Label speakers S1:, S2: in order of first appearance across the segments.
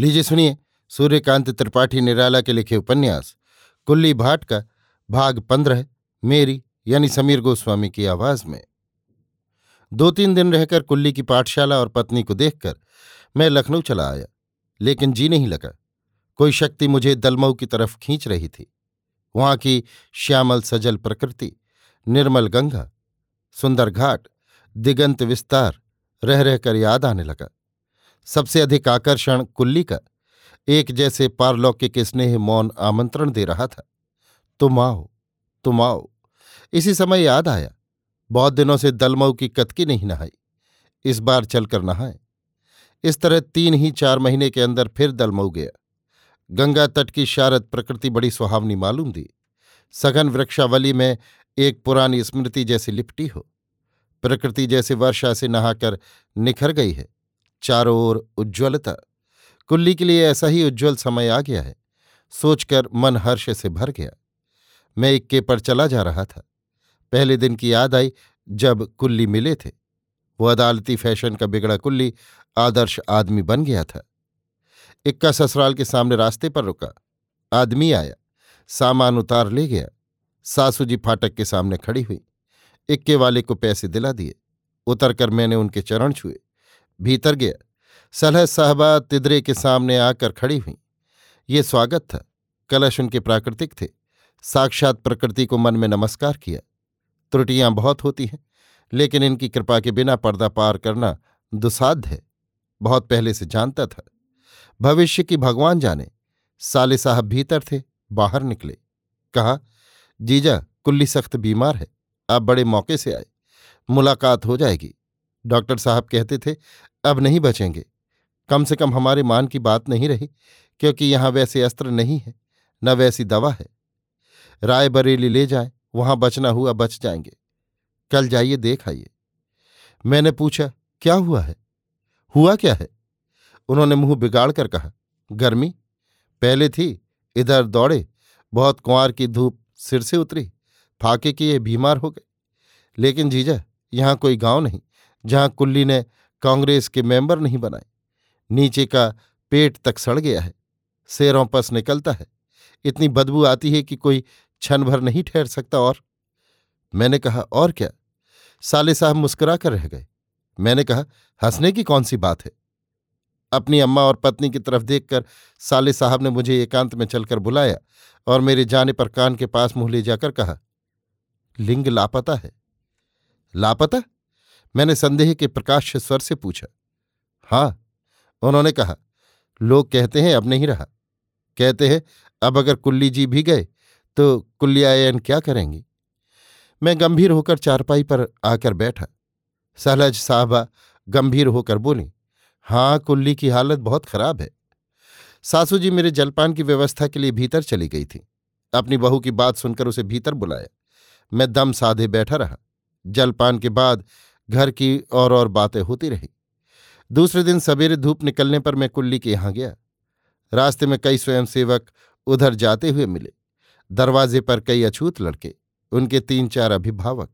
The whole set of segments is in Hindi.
S1: लीजिए सुनिए, सूर्यकांत त्रिपाठी निराला के लिखे उपन्यास, कुल्ली भाट का भाग पंद्रह, मेरी, यानी समीर गोस्वामी की आवाज़ में। दो तीन दिन रहकर कुल्ली की पाठशाला और पत्नी को देखकर मैं लखनऊ चला आया, लेकिन जी नहीं लगा। कोई शक्ति मुझे दलमऊ की तरफ़ खींच रही थी। वहाँ की श्यामल सजल प्रकृति, निर्मल गंगा, सुंदर घाट, दिगंत विस्तार रह रहकर याद आने लगा। सबसे अधिक आकर्षण कुल्ली का, एक जैसे पारलौकिक स्नेह मौन आमंत्रण दे रहा था। तुम आओ तुम आओ। इसी समय याद आया, बहुत दिनों से दलमऊ की कतकी नहीं नहाई, इस बार चलकर नहाए। इस तरह तीन ही चार महीने के अंदर फिर दलमऊ गया। गंगा तट की शारद प्रकृति बड़ी सुहावनी मालूम दी। सघन वृक्षावली में एक पुरानी स्मृति जैसी लिपटी हो। प्रकृति जैसे वर्षा से नहाकर निखर गई है। चारों ओर उज्ज्वलता। कुल्ली के लिए ऐसा ही उज्ज्वल समय आ गया है, सोचकर मन हर्ष से भर गया। मैं इक्के पर चला जा रहा था। पहले दिन की याद आई जब कुल्ली मिले थे। वो अदालती फ़ैशन का बिगड़ा कुल्ली, आदर्श आदमी बन गया था। इक्का ससुराल के सामने रास्ते पर रुका। आदमी आया, सामान उतार ले गया। सासू जी फाटक के सामने खड़ी हुई। इक्के वाले को पैसे दिला दिए। उतरकर मैंने उनके चरण छुए। भीतर गया। सलह साहबा तिदरे के सामने आकर खड़ी हुई। ये स्वागत था। कलश उनके प्राकृतिक थे। साक्षात प्रकृति को मन में नमस्कार किया। त्रुटियाँ बहुत होती हैं, लेकिन इनकी कृपा के बिना पर्दा पार करना दुसाध्य है। बहुत पहले से जानता था। भविष्य की भगवान जाने। साले साहब भीतर थे, बाहर निकले। कहा, जीजा, कुल्ली सख्त बीमार है। आप बड़े मौके से आए। मुलाकात हो जाएगी। डॉक्टर साहब कहते थे, अब नहीं बचेंगे। कम से कम हमारे मान की बात नहीं रही, क्योंकि यहाँ वैसे अस्त्र नहीं है, न वैसी दवा है। राय बरेली ले जाए, वहाँ बचना हुआ बच जाएँगे। कल जाइए, देख आइए। मैंने पूछा, क्या हुआ है? हुआ क्या है? उन्होंने मुँह बिगाड़ कर कहा, गर्मी। पहले थी, इधर दौड़े, बहुत कुंवार की धूप सिर से उतरी, फाके कि ये बीमार हो गए। लेकिन जीजा, यहाँ कोई गाँव नहीं। जहाँ कुल्ली ने कांग्रेस के मेंबर नहीं बनाए। नीचे का पेट तक सड़ गया है, शेरों पस निकलता है। इतनी बदबू आती है कि कोई क्षण भर नहीं ठहर सकता और। मैंने कहा, और क्या? साले साहब मुस्कुरा कर रह गए। मैंने कहा, हंसने की कौन सी बात है? अपनी अम्मा और पत्नी की तरफ़ देखकर साले साहब ने मुझे एकांत में चलकर बुलाया और मेरे जाने पर कान के पास मुँह ले जाकर कहा, लिंग लापता है। लापता? मैंने संदेह के प्रकाश स्वर से पूछा। हाँ उन्होंने कहा, लोग कहते हैं अब नहीं रहा। कहते हैं, अब अगर कुल्ली जी भी गए तो कुल्लियायन क्या करेंगी? मैं गंभीर होकर चारपाई पर आकर बैठा। सहलज साहबा गंभीर होकर बोली हाँ कुल्ली की हालत बहुत खराब है। सासू जी मेरे जलपान की व्यवस्था के लिए भीतर चली गई थी। अपनी बहू की बात सुनकर उसे भीतर बुलाया। मैं दम साधे बैठा रहा। जलपान के बाद घर की और और बातें होती रही। दूसरे दिन सवेरे धूप निकलने पर मैं कुल्ली के यहाँ गया। रास्ते में कई स्वयंसेवक उधर जाते हुए मिले। दरवाजे पर कई अछूत लड़के, उनके तीन चार अभिभावक।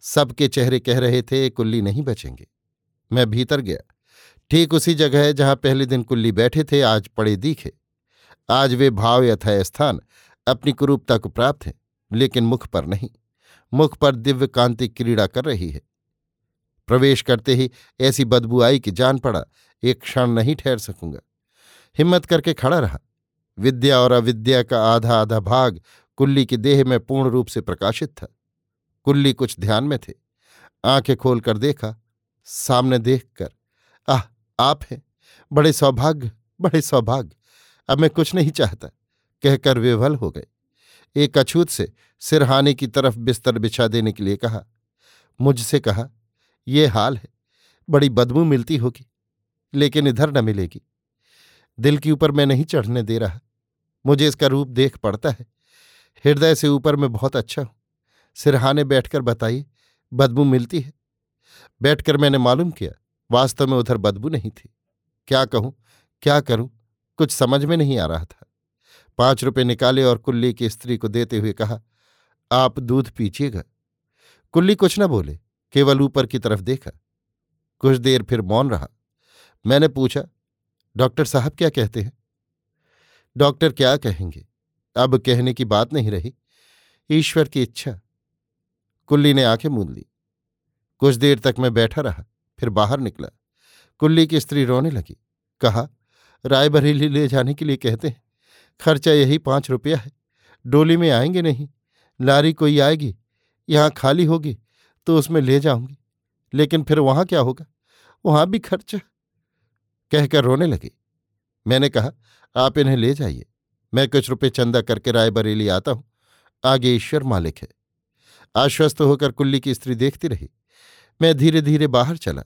S1: सबके चेहरे कह रहे थे, कुल्ली नहीं बचेंगे। मैं भीतर गया। ठीक उसी जगह जहाँ पहले दिन कुल्ली बैठे थे, आज पड़े दिखे। आज वे भाव यथा स्थान अपनी कुरूपता को प्राप्त है, लेकिन मुख पर नहीं। मुख पर दिव्य कांति क्रीड़ा कर रही है। प्रवेश करते ही ऐसी बदबू आई कि जान पड़ा, एक क्षण नहीं ठहर सकूँगा। हिम्मत करके खड़ा रहा। विद्या और अविद्या का आधा आधा भाग कुल्ली के देह में पूर्ण रूप से प्रकाशित था। कुल्ली कुछ ध्यान में थे। आँखें खोलकर देखा, सामने देखकर, आह, आप हैं। बड़े सौभाग्य बड़े सौभाग्य। अब मैं कुछ नहीं चाहता, कहकर विवल हो गए। एक अछूत से सिरहाने की तरफ़ बिस्तर बिछा देने के लिए कहा। मुझसे कहा ये हाल है। बड़ी बदबू मिलती होगी, लेकिन इधर न मिलेगी। दिल के ऊपर मैं नहीं चढ़ने दे रहा। मुझे इसका रूप देख पड़ता है। हृदय से ऊपर मैं बहुत अच्छा हूँ। सिरहाने बैठकर बताइए, बदबू मिलती है? बैठकर मैंने मालूम किया, वास्तव में उधर बदबू नहीं थी। क्या कहूँ, क्या करूँ? कुछ समझ में नहीं आ रहा था। पाँच रुपए निकाले और कुल्ली की स्त्री को देते हुए कहा, आप दूध पीजिएगा। कुल्ली कुछ न बोले। केवल ऊपर की तरफ़ देखा। कुछ देर फिर मौन रहा। मैंने पूछा, डॉक्टर साहब क्या कहते हैं? डॉक्टर क्या कहेंगे? अब कहने की बात नहीं रही। ईश्वर की इच्छा। कुल्ली ने आँखें मूंद ली। कुछ देर तक मैं बैठा रहा, फिर बाहर निकला। कुल्ली की स्त्री रोने लगी। कहा रायबरेली ले जाने के लिए कहते हैं। खर्चा यही पाँच रुपया है। डोली में आएँगे नहीं। लारी कोई आएगी। यहाँ खाली होगी। तो उसमें ले जाऊँगी। लेकिन फिर वहाँ क्या होगा? वहाँ भी खर्चा। कहकर रोने लगी। मैंने कहा, आप इन्हें ले जाइए। मैं कुछ रुपए चंदा करके रायबरेली आता हूँ। आगे ईश्वर मालिक है। आश्वस्त होकर कुल्ली की स्त्री देखती रही। मैं धीरे धीरे बाहर चला।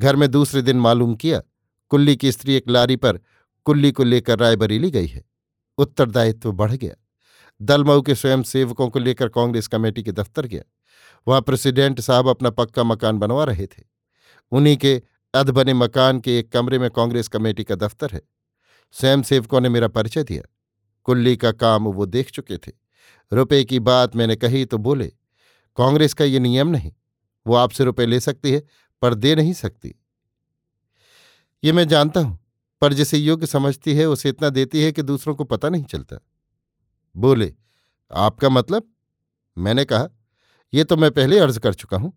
S1: घर में दूसरे दिन मालूम किया, कुल्ली की स्त्री एक लारी पर कुल्ली को लेकर रायबरेली गई है। उत्तरदायित्व बढ़ गया। दलमऊ के स्वयं सेवकों को लेकर कांग्रेस कमेटी के दफ्तर गया। वहाँ प्रेसिडेंट साहब अपना पक्का मकान बनवा रहे थे। उन्हीं के अध बने मकान के एक कमरे में कांग्रेस कमेटी का दफ्तर है। स्वयं सेवकों ने मेरा परिचय दिया। कुल्ली का काम वो देख चुके थे। रुपए की बात मैंने कही तो बोले, कांग्रेस का ये नियम नहीं। वो आपसे रुपए ले सकती है, पर दे नहीं सकती। ये मैं जानता हूँ, पर जिसे योग्य समझती है, उसे इतना देती है कि दूसरों को पता नहीं चलता। बोले, आपका मतलब? मैंने कहा यह तो मैं पहले अर्ज़ कर चुका हूँ।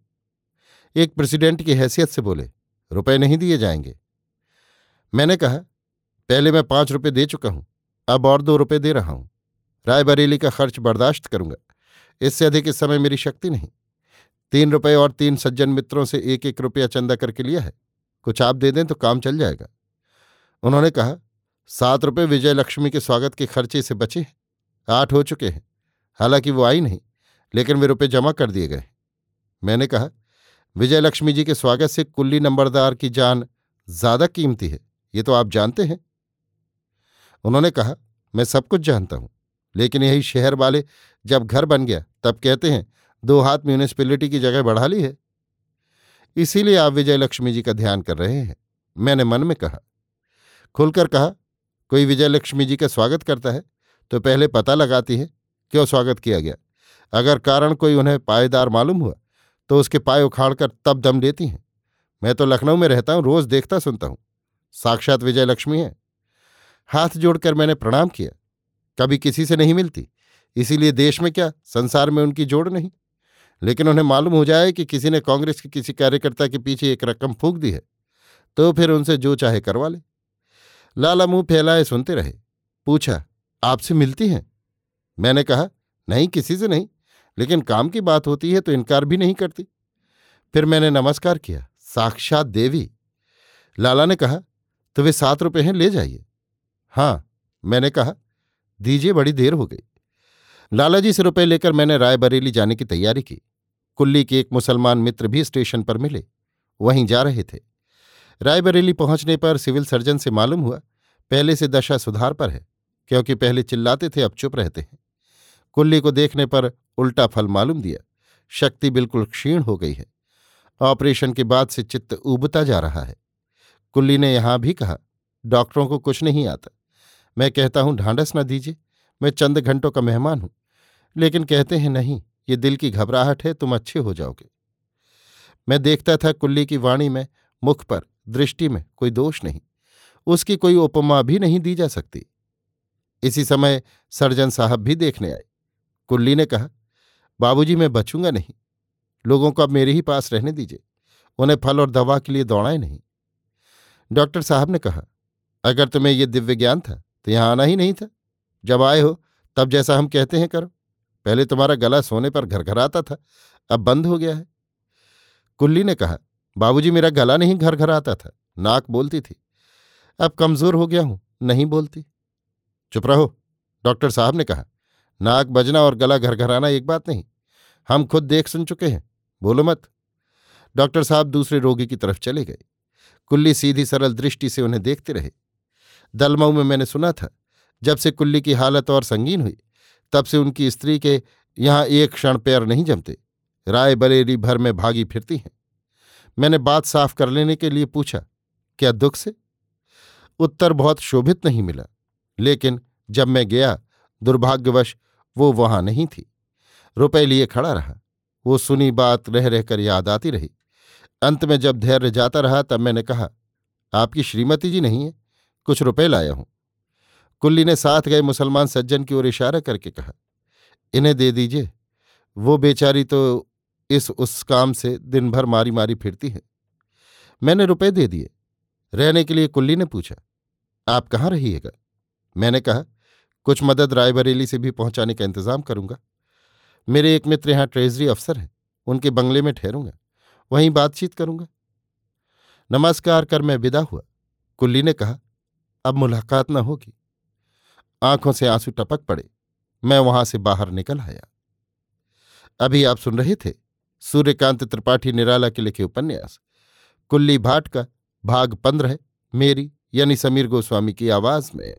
S1: एक प्रेसिडेंट की हैसियत से बोले, रुपए नहीं दिए जाएँगे। मैंने कहा, पहले मैं पाँच रुपए दे चुका हूँ, अब और दो रुपए दे रहा हूँ। रायबरेली का खर्च बर्दाश्त करूँगा। इससे अधिक इस समय मेरी शक्ति नहीं। तीन रुपए और तीन सज्जन मित्रों से एक एक रुपया चंदा करके लिया है। कुछ आप दे दें तो काम चल जाएगा। उन्होंने कहा, सात रुपये विजय लक्ष्मी के स्वागत के खर्चे से बचे हैं। आठ हो चुके हैं। हालाँकि वो आई नहीं। लेकिन वे रुपये जमा कर दिए गए। मैंने कहा विजय लक्ष्मी जी के स्वागत से कुल्ली नंबरदार की जान ज़्यादा कीमती है, ये तो आप जानते हैं। उन्होंने कहा, मैं सब कुछ जानता हूँ, लेकिन यही शहर वाले जब घर बन गया, तब कहते हैं, दो हाथ म्यूनिसपैलिटी की जगह बढ़ा ली है। इसीलिए आप विजय लक्ष्मी जी का ध्यान कर रहे हैं। मैंने मन में कहा, खुलकर कहा, कोई विजय लक्ष्मी जी का स्वागत करता है तो पहले पता लगाती है, क्यों स्वागत किया गया? अगर कारण कोई उन्हें पायेदार मालूम हुआ तो उसके पाए उखाड़कर तब दम देती हैं। मैं तो लखनऊ में रहता हूँ, रोज देखता सुनता हूँ। साक्षात विजय लक्ष्मी है। हाथ जोड़कर मैंने प्रणाम किया। कभी किसी से नहीं मिलती। इसीलिए देश में क्या, संसार में उनकी जोड़ नहीं। लेकिन उन्हें मालूम हो जाए कि किसी ने कांग्रेस के किसी कार्यकर्ता के पीछे एक रकम फूक दी है तो फिर उनसे जो चाहे करवा ले। लाला मुँह फैलाए सुनते रहे। पूछा, आपसे मिलती हैं? मैंने कहा, नहीं, किसी से नहीं। लेकिन काम की बात होती है तो इनकार भी नहीं करती। फिर मैंने नमस्कार किया, साक्षात देवी। लाला ने कहा तो वे सात रुपये हैं, ले जाइए। हाँ मैंने कहा, दीजिए, बड़ी देर हो गई। लाला जी से रुपए लेकर मैंने रायबरेली जाने की तैयारी की। कुल्ली के एक मुसलमान मित्र भी स्टेशन पर मिले, वहीं जा रहे थे। रायबरेली पहुँचने पर सिविल सर्जन से मालूम हुआ, पहले से दशा सुधार पर है, क्योंकि पहले चिल्लाते थे, अब चुप रहते हैं। कुल्ली को देखने पर उल्टा फल मालूम दिया। शक्ति बिल्कुल क्षीण हो गई है। ऑपरेशन के बाद से चित्त उबता जा रहा है। कुल्ली ने यहाँ भी कहा, डॉक्टरों को कुछ नहीं आता। मैं कहता हूँ, ढांढस न दीजिए। मैं चंद घंटों का मेहमान हूँ। लेकिन कहते हैं, नहीं, ये दिल की घबराहट है, तुम अच्छे हो जाओगे। मैं देखता था कुल्ली की वाणी में, मुख पर, दृष्टि में कोई दोष नहीं। उसकी कोई उपमा भी नहीं दी जा सकती। इसी समय सर्जन साहब भी देखने आए। कुल्ली ने कहा बाबूजी, मैं बचूँगा नहीं। लोगों को अब मेरे ही पास रहने दीजिए। उन्हें फल और दवा के लिए दौड़ाए नहीं। डॉक्टर साहब ने कहा, अगर तुम्हें यह दिव्य ज्ञान था तो यहाँ आना ही नहीं था। जब आए हो, तब जैसा हम कहते हैं करो। पहले तुम्हारा गला सोने पर घर घर आता था, अब बंद हो गया है। कुल्ली ने कहा, बाबूजी, मेरा गला नहीं घर घर आता था, नाक बोलती थी। अब कमज़ोर हो गया हूँ, नहीं बोलती। चुप रहो, डॉक्टर साहब ने कहा नाक बजना और गला घर घर एक बात नहीं। हम खुद देख सुन चुके हैं। बोलो मत। डॉक्टर साहब दूसरे रोगी की तरफ़ चले गए। कुल्ली सीधी सरल दृष्टि से उन्हें देखते रहे। दलमऊ में मैंने सुना था, जब से कुल्ली की हालत और संगीन हुई, तब से उनकी स्त्री के यहाँ एक क्षण पैर नहीं जमते। राय बरेली भर में भागी फिरती हैं। मैंने बात साफ़ कर लेने के लिए पूछा, क्या दुख से? उत्तर बहुत शोभित नहीं मिला। लेकिन जब मैं गया, दुर्भाग्यवश वो वहाँ नहीं थी। रुपए लिए खड़ा रहा। वो सुनी बात रह रहकर याद आती रही। अंत में जब धैर्य जाता रहा तब मैंने कहा, आपकी श्रीमती जी नहीं है, कुछ रुपए लाया हूँ। कुल्ली ने साथ गए मुसलमान सज्जन की ओर इशारा करके कहा, इन्हें दे दीजिए। वो बेचारी तो इस उस काम से दिन भर मारी मारी फिरती है। मैंने रुपए दे दिए। रहने के लिए कुल्ली ने पूछा, आप कहाँ रहिएगा? मैंने कहा कुछ मदद रायबरेली से भी पहुँचाने का इंतज़ाम करूँगा। मेरे एक मित्र यहाँ ट्रेजरी अफसर हैं। उनके बंगले में ठहरूँगा। वहीं बातचीत करूँगा। नमस्कार, कर मैं विदा हुआ। कुल्ली ने कहा, अब मुलाकात न होगी। आँखों से आँसू टपक पड़े। मैं वहाँ से बाहर निकल आया। अभी आप सुन रहे थे सूर्यकांत त्रिपाठी निराला के लिखे उपन्यास। कुल्ली भाट का भाग पंद्रह मेरी यानी समीर गोस्वामी की आवाज़ में।